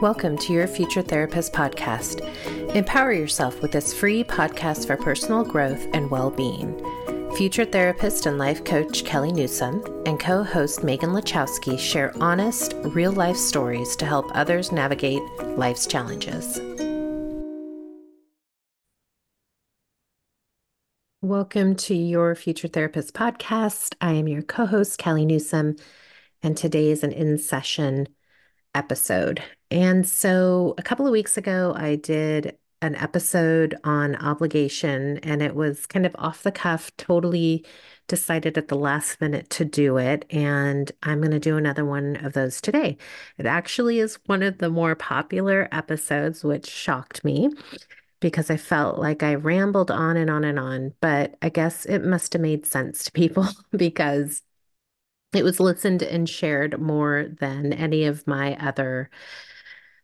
Welcome to your Future Therapist podcast. Empower yourself with this free podcast for personal growth and well being. Future therapist and life coach Kelly Newsom and co host Megan Lachowski share honest, real life stories to help others navigate life's challenges. Welcome to your Future Therapist podcast. I am your co host, Kelly Newsom, and today is an in session episode. And so a couple of weeks ago, I did an episode on obligation, and it was kind of off the cuff, totally decided at the last minute to do it. And I'm going to do another one of those today. It actually is one of the more popular episodes, which shocked me because I felt like I rambled on and on and on. But I guess it must have made sense to people because it was listened and shared more than any of my other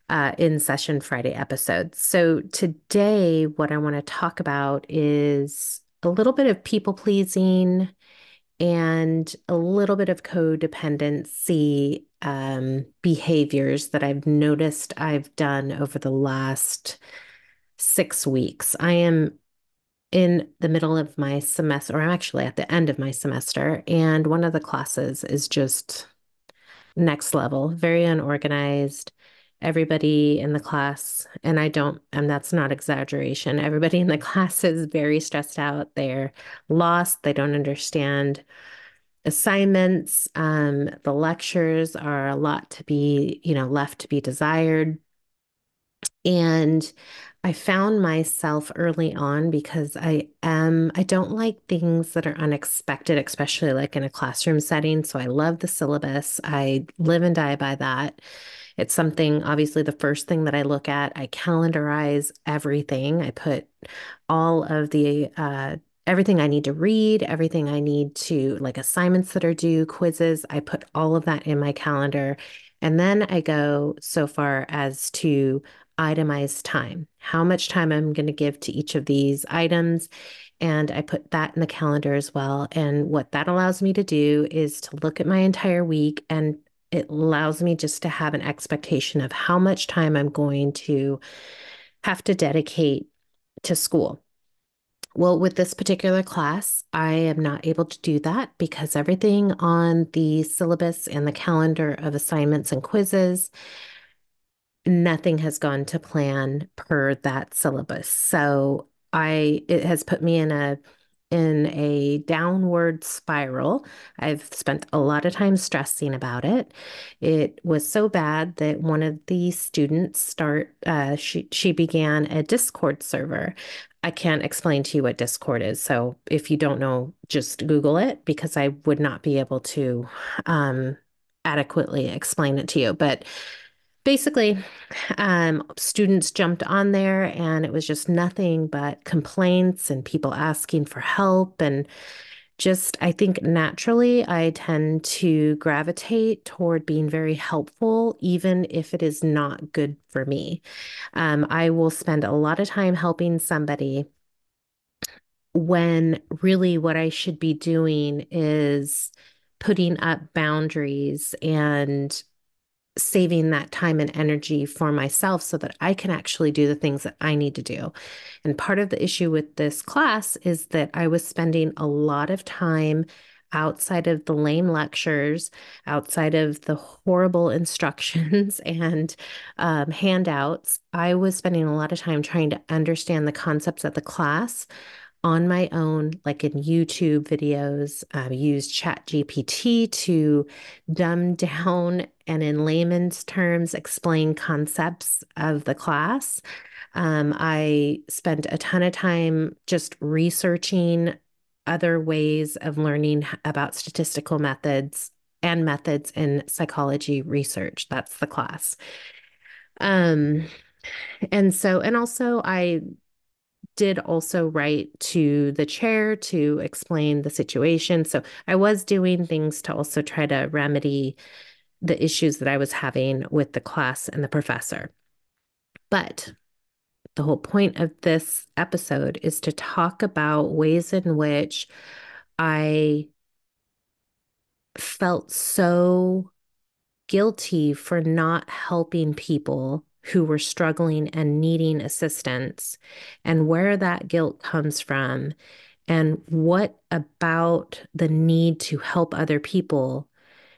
uh, in session Friday episodes. So today, what I want to talk about is a little bit of people pleasing and a little bit of codependency um, behaviors that I've noticed I've done over the last six weeks. I am in the middle of my semester, or I'm actually at the end of my semester, and one of the classes is just next level, very unorganized. Everybody in the class, and I don't, and that's not exaggeration, everybody in the class is very stressed out. They're lost. They don't understand assignments. Um, the lectures are a lot to be, you know, left to be desired. And I found myself early on because I am, I don't like things that are unexpected, especially like in a classroom setting. So I love the syllabus. I live and die by that. It's something, obviously, the first thing that I look at, I calendarize everything. I put all of the, uh, everything I need to read, everything I need to, like assignments that are due, quizzes, I put all of that in my calendar. And then I go so far as to itemize time, how much time I'm going to give to each of these items. And I put that in the calendar as well. And what that allows me to do is to look at my entire week and it allows me just to have an expectation of how much time I'm going to have to dedicate to school. Well, with this particular class, I am not able to do that because everything on the syllabus and the calendar of assignments and quizzes nothing has gone to plan per that syllabus. So I it has put me in a in a downward spiral. I've spent a lot of time stressing about it. It was so bad that one of the students start uh, she she began a Discord server. I can't explain to you what Discord is. So if you don't know, just Google it because I would not be able to um, adequately explain it to you. But basically, um, students jumped on there and it was just nothing but complaints and people asking for help. And just, I think naturally, I tend to gravitate toward being very helpful, even if it is not good for me. Um, I will spend a lot of time helping somebody when really what I should be doing is putting up boundaries and saving that time and energy for myself so that I can actually do the things that I need to do. And part of the issue with this class is that I was spending a lot of time outside of the lame lectures, outside of the horrible instructions and um, handouts. I was spending a lot of time trying to understand the concepts of the class on my own, like in YouTube videos, use Chat GPT to dumb down and in layman's terms explain concepts of the class. Um, I spent a ton of time just researching other ways of learning about statistical methods and methods in psychology research. That's the class. Um, and so, and also, I did also write to the chair to explain the situation. So I was doing things to also try to remedy the issues that I was having with the class and the professor. But the whole point of this episode is to talk about ways in which I felt so guilty for not helping people who were struggling and needing assistance and where that guilt comes from and what about the need to help other people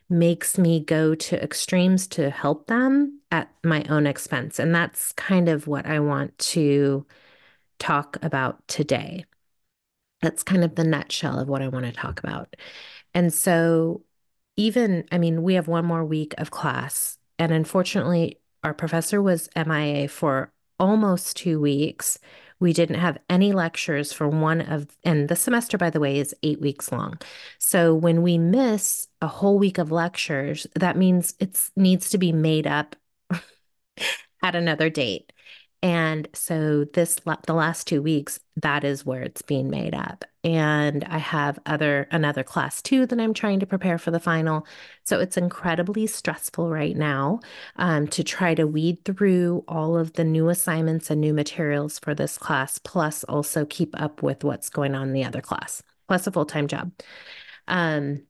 makes me go to extremes to help them at my own expense. And that's kind of what I want to talk about today. That's kind of the nutshell of what I want to talk about. And so, even, I mean, we have one more week of class. And unfortunately, our professor was MIA for almost two weeks. We didn't have any lectures for one of, and the semester, by the way, is eight weeks long. So when we miss a whole week of lectures, that means it needs to be made up at another date. And so this the last two weeks, that is where it's being made up. And I have other another class too that I'm trying to prepare for the final. So it's incredibly stressful right now um, to try to weed through all of the new assignments and new materials for this class, plus also keep up with what's going on in the other class, plus a full time job. Um,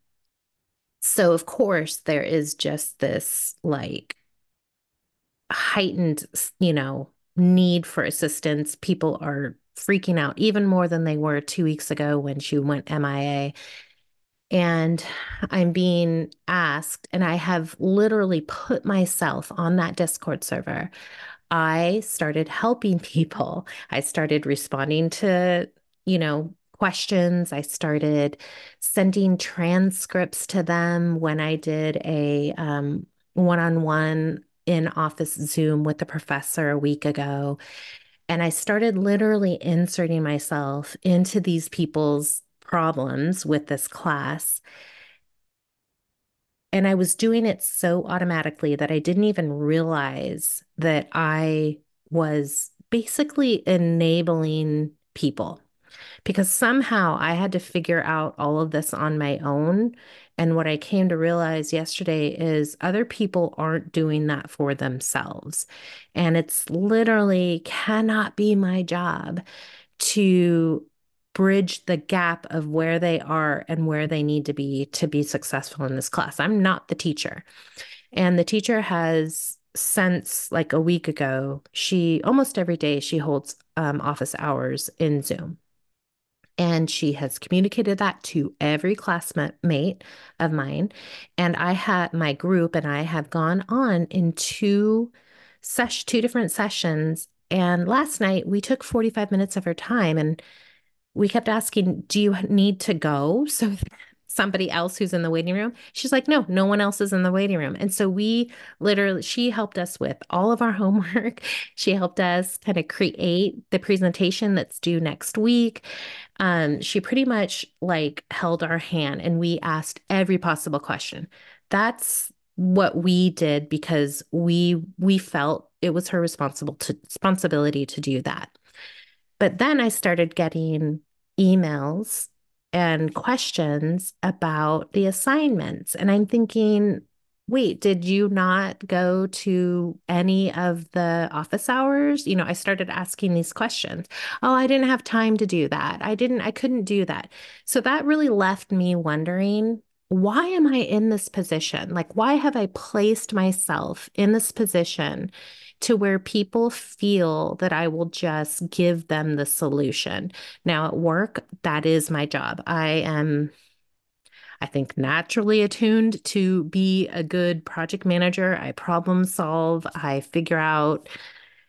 so of course there is just this like heightened, you know, need for assistance. People are freaking out even more than they were two weeks ago when she went MIA. And I'm being asked, and I have literally put myself on that Discord server. I started helping people. I started responding to, you know, questions. I started sending transcripts to them when I did a um, one-on-one in office Zoom with the professor a week ago. And I started literally inserting myself into these people's problems with this class. And I was doing it so automatically that I didn't even realize that I was basically enabling people because somehow I had to figure out all of this on my own. And what I came to realize yesterday is other people aren't doing that for themselves. And it's literally cannot be my job to bridge the gap of where they are and where they need to be to be successful in this class. I'm not the teacher. And the teacher has since like a week ago, she almost every day she holds um, office hours in Zoom. And she has communicated that to every classmate of mine. And I had my group and I have gone on in two sesh two different sessions. And last night we took 45 minutes of her time and we kept asking, Do you need to go? So somebody else who's in the waiting room? She's like, no, no one else is in the waiting room. And so we literally, she helped us with all of our homework. She helped us kind of create the presentation that's due next week. Um, she pretty much like held our hand and we asked every possible question. That's what we did because we we felt it was her responsible to responsibility to do that. But then I started getting emails and questions about the assignments. And I'm thinking, wait, did you not go to any of the office hours? You know, I started asking these questions. Oh, I didn't have time to do that. I didn't, I couldn't do that. So that really left me wondering why am I in this position? Like, why have I placed myself in this position to where people feel that I will just give them the solution. Now, at work, that is my job. I am, I think, naturally attuned to be a good project manager. I problem solve, I figure out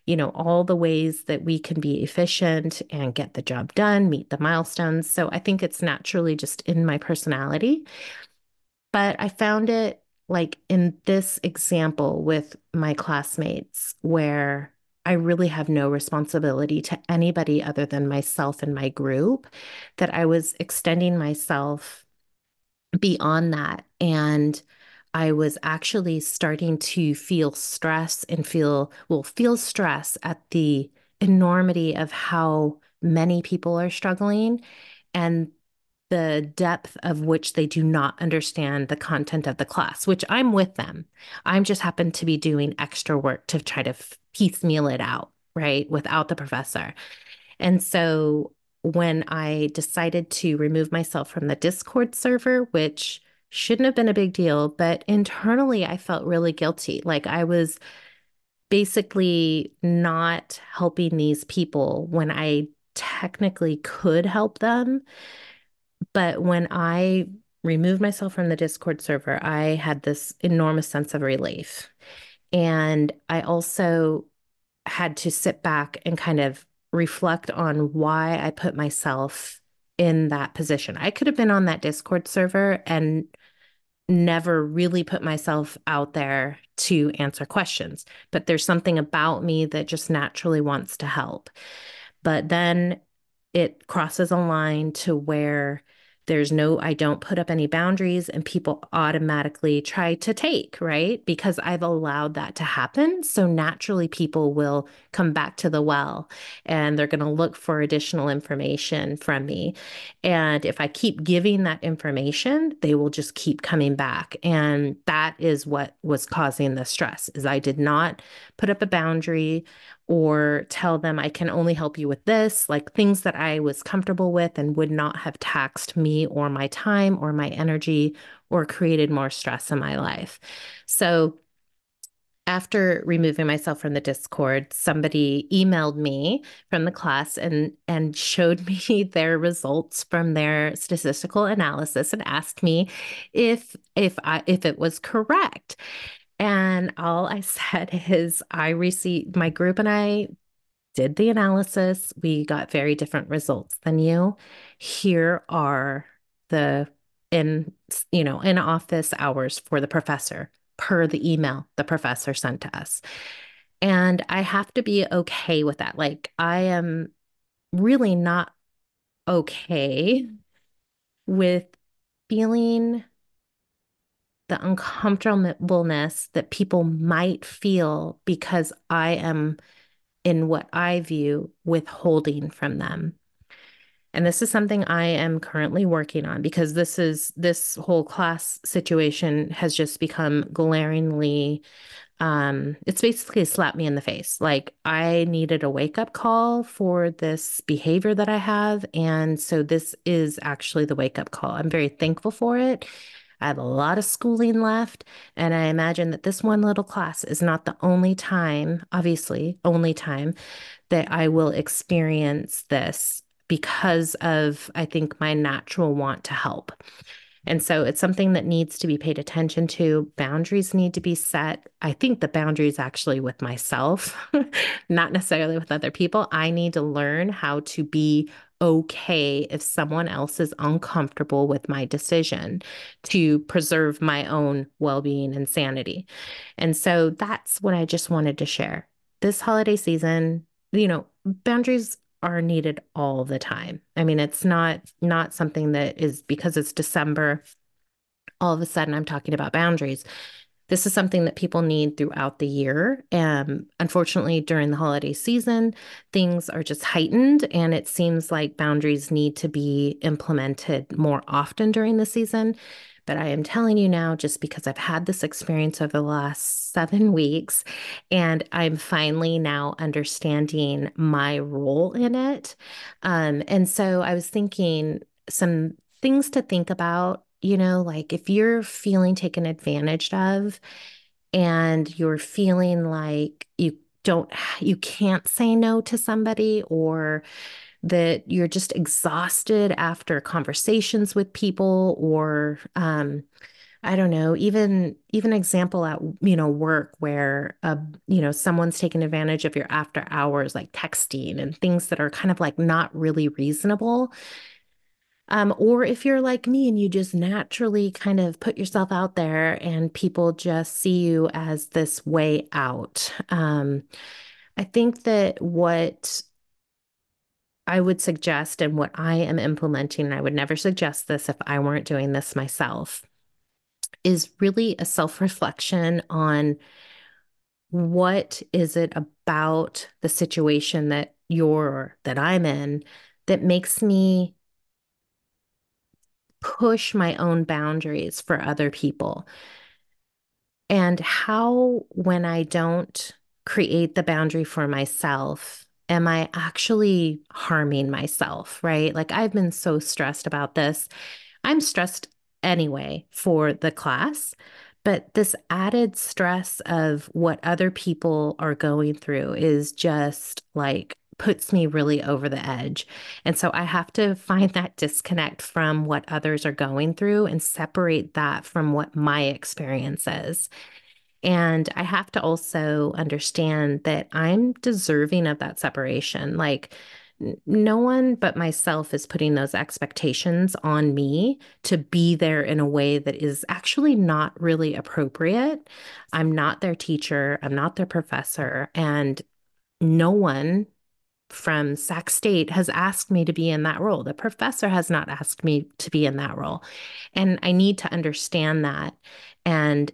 you know, all the ways that we can be efficient and get the job done, meet the milestones. So I think it's naturally just in my personality. But I found it like in this example with my classmates, where I really have no responsibility to anybody other than myself and my group, that I was extending myself beyond that. And I was actually starting to feel stress and feel, well, feel stress at the enormity of how many people are struggling. And the depth of which they do not understand the content of the class, which I'm with them. I'm just happen to be doing extra work to try to piecemeal it out, right, without the professor. And so when I decided to remove myself from the Discord server, which shouldn't have been a big deal, but internally I felt really guilty. Like I was basically not helping these people when I technically could help them. But when I removed myself from the Discord server, I had this enormous sense of relief. And I also had to sit back and kind of reflect on why I put myself in that position. I could have been on that Discord server and never really put myself out there to answer questions, but there's something about me that just naturally wants to help. But then it crosses a line to where there's no, I don't put up any boundaries and people automatically try to take, right? Because I've allowed that to happen. So naturally, people will come back to the well and they're going to look for additional information from me. And if I keep giving that information, they will just keep coming back. And that is what was causing the stress is I did not put up a boundary or tell them I can only help you with this, like things that I was comfortable with and would not have taxed me or my time or my energy or created more stress in my life. So after removing myself from the discord somebody emailed me from the class and and showed me their results from their statistical analysis and asked me if if i if it was correct and all I said is, I received my group and I did the analysis. We got very different results than you. Here are the in you know in office hours for the professor per the email the professor sent to us and i have to be okay with that like i am really not okay with feeling the uncomfortableness that people might feel because I am, in what I view, withholding from them. And this is something I am currently working on because this is this whole class situation has just become glaringly um, it's basically slapped me in the face. Like I needed a wake up call for this behavior that I have. And so this is actually the wake up call. I'm very thankful for it. I have a lot of schooling left. And I imagine that this one little class is not the only time, obviously, only time that I will experience this because of, I think, my natural want to help. And so it's something that needs to be paid attention to. Boundaries need to be set. I think the boundaries actually with myself, not necessarily with other people. I need to learn how to be okay if someone else is uncomfortable with my decision to preserve my own well being and sanity. And so that's what I just wanted to share. This holiday season, you know, boundaries are needed all the time. I mean, it's not not something that is because it's December all of a sudden I'm talking about boundaries. This is something that people need throughout the year. Um, unfortunately, during the holiday season, things are just heightened, and it seems like boundaries need to be implemented more often during the season. But I am telling you now, just because I've had this experience over the last seven weeks, and I'm finally now understanding my role in it. Um, and so I was thinking some things to think about you know, like if you're feeling taken advantage of and you're feeling like you don't, you can't say no to somebody or that you're just exhausted after conversations with people or, um, I don't know, even even example at you know work where uh you know someone's taking advantage of your after hours like texting and things that are kind of like not really reasonable um, or if you're like me and you just naturally kind of put yourself out there and people just see you as this way out. Um, I think that what I would suggest and what I am implementing, and I would never suggest this if I weren't doing this myself, is really a self reflection on what is it about the situation that you're, that I'm in, that makes me push my own boundaries for other people. And how, when I don't create the boundary for myself, am I actually harming myself, right? Like I've been so stressed about this. I'm stressed anyway for the class. But this added stress of what other people are going through is just like puts me really over the edge. And so I have to find that disconnect from what others are going through and separate that from what my experience is. And I have to also understand that I'm deserving of that separation. Like, no one but myself is putting those expectations on me to be there in a way that is actually not really appropriate. I'm not their teacher, I'm not their professor, and no one from Sac State has asked me to be in that role. The professor has not asked me to be in that role. And I need to understand that and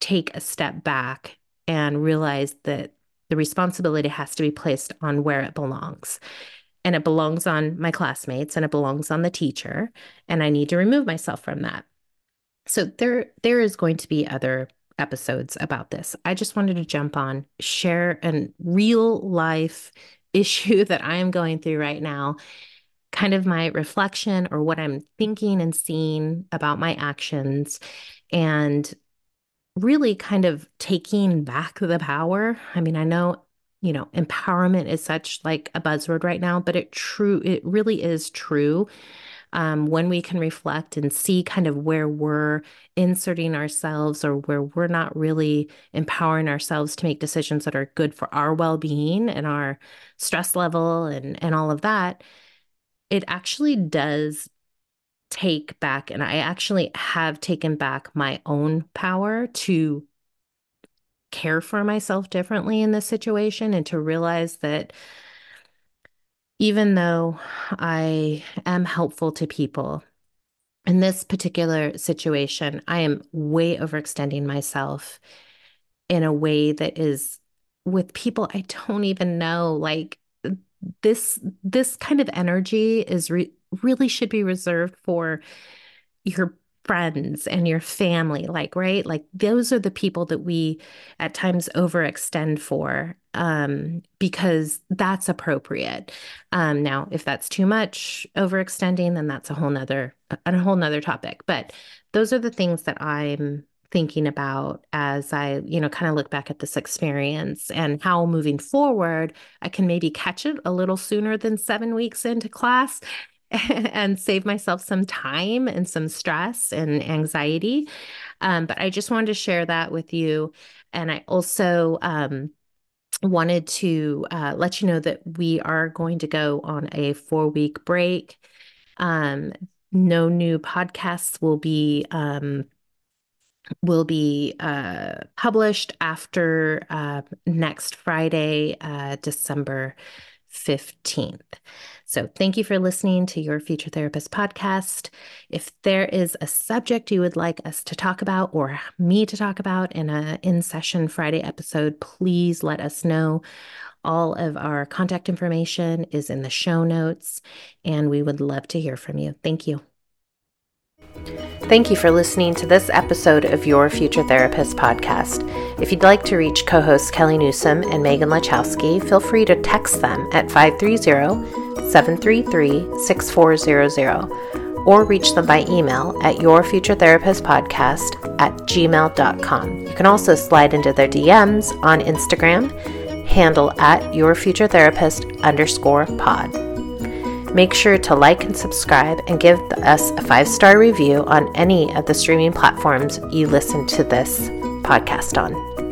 take a step back and realize that the responsibility has to be placed on where it belongs. And it belongs on my classmates and it belongs on the teacher. And I need to remove myself from that. So there there is going to be other episodes about this. I just wanted to jump on, share a real life issue that I am going through right now, kind of my reflection or what I'm thinking and seeing about my actions, and really kind of taking back the power. I mean, I know you know empowerment is such like a buzzword right now but it true it really is true um, when we can reflect and see kind of where we're inserting ourselves or where we're not really empowering ourselves to make decisions that are good for our well-being and our stress level and and all of that it actually does take back and I actually have taken back my own power to care for myself differently in this situation and to realize that even though I am helpful to people, in this particular situation, I am way overextending myself in a way that is with people I don't even know. Like this, this kind of energy is re- really should be reserved for your friends and your family like right like those are the people that we at times overextend for um, because that's appropriate um, now if that's too much overextending then that's a whole nother a whole nother topic but those are the things that i'm thinking about as i you know kind of look back at this experience and how moving forward i can maybe catch it a little sooner than seven weeks into class and save myself some time and some stress and anxiety. Um, but I just wanted to share that with you. And I also um, wanted to uh, let you know that we are going to go on a four week break. Um, no new podcasts will be um, will be uh, published after uh, next Friday, uh, December 15th. So, thank you for listening to your Future Therapist podcast. If there is a subject you would like us to talk about or me to talk about in a in session Friday episode, please let us know. All of our contact information is in the show notes, and we would love to hear from you. Thank you. Thank you for listening to this episode of Your Future Therapist podcast. If you'd like to reach co hosts Kelly Newsom and Megan Lachowski, feel free to text them at 530 733 6400 or reach them by email at yourfuturetherapistpodcast at gmail.com. You can also slide into their DMs on Instagram, handle at yourfuturetherapist underscore pod. Make sure to like and subscribe and give us a five star review on any of the streaming platforms you listen to this podcast on.